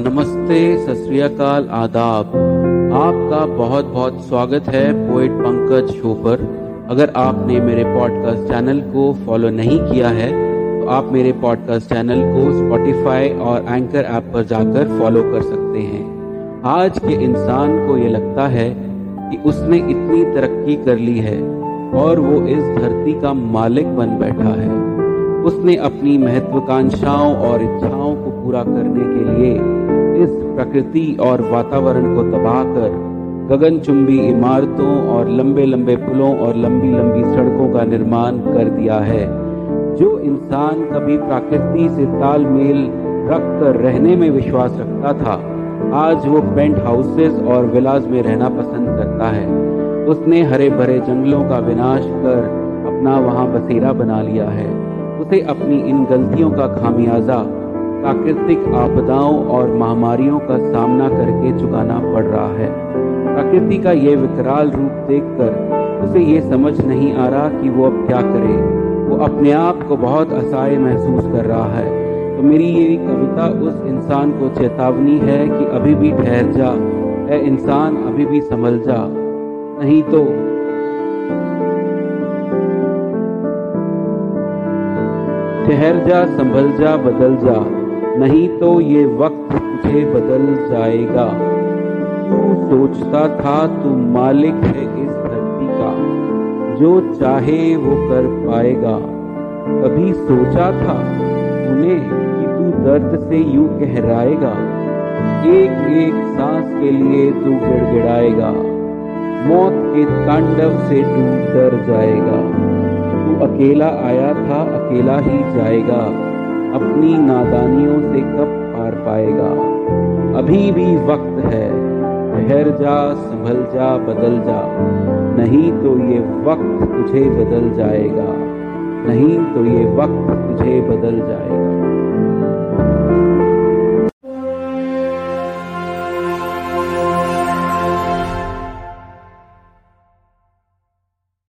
नमस्ते सत आदाब। आपका बहुत बहुत स्वागत है पोएट पंकज शो पर। अगर आपने मेरे पॉडकास्ट चैनल को फॉलो नहीं किया है तो आप मेरे पॉडकास्ट चैनल को स्पॉटिफाई और एंकर ऐप पर जाकर फॉलो कर सकते हैं। आज के इंसान को ये लगता है कि उसने इतनी तरक्की कर ली है और वो इस धरती का मालिक बन बैठा है। उसने अपनी महत्वाकांक्षाओं और इच्छाओं को पूरा करने के लिए इस प्रकृति और वातावरण को तबाह कर गगनचुंबी इमारतों और लंबे लंबे पुलों और लंबी लंबी सड़कों का निर्माण कर दिया है, जो इंसान कभी प्रकृति से तालमेल रखकर रहने में विश्वास रखता था, आज वो पेंट हाउसेस और विलास में रहना पसंद करता है। उसने हरे भरे जंगलों का विनाश कर अपना वहाँ बसेरा बना लिया है। उसे अपनी इन गलतियों का खामियाजा प्राकृतिक आपदाओं और महामारियों का सामना करके चुकाना पड़ रहा है। प्रकृति का यह विकराल रूप देखकर उसे ये समझ नहीं आ रहा कि वो अब क्या करे। वो अपने आप को बहुत असहाय महसूस कर रहा है। तो मेरी ये कविता उस इंसान को चेतावनी है कि अभी भी ठहर जा है इंसान, अभी भी संभल जा। नहीं तो ठहर जा, संभल जा, बदल जा। नहीं तो ये वक्त तुझे बदल जाएगा। तू सोचता था तू मालिक है इस धरती का। जो चाहे वो कर पाएगा। कभी सोचा था तूने कि तू दर्द से यूँ गहराएगा एक एक सांस के लिए तू गिड़गिड़ाएगा। मौत के तांडव से तू डर जाएगा। तू अकेला आया था, अकेला ही जाएगा। अपनी नादानियों से कब पार पाएगा? अभी भी वक्त है। ठहर जा, संभल जा, बदल जा। नहीं तो ये वक्त तुझे बदल जाएगा। नहीं तो ये वक्त तुझे बदल जाएगा।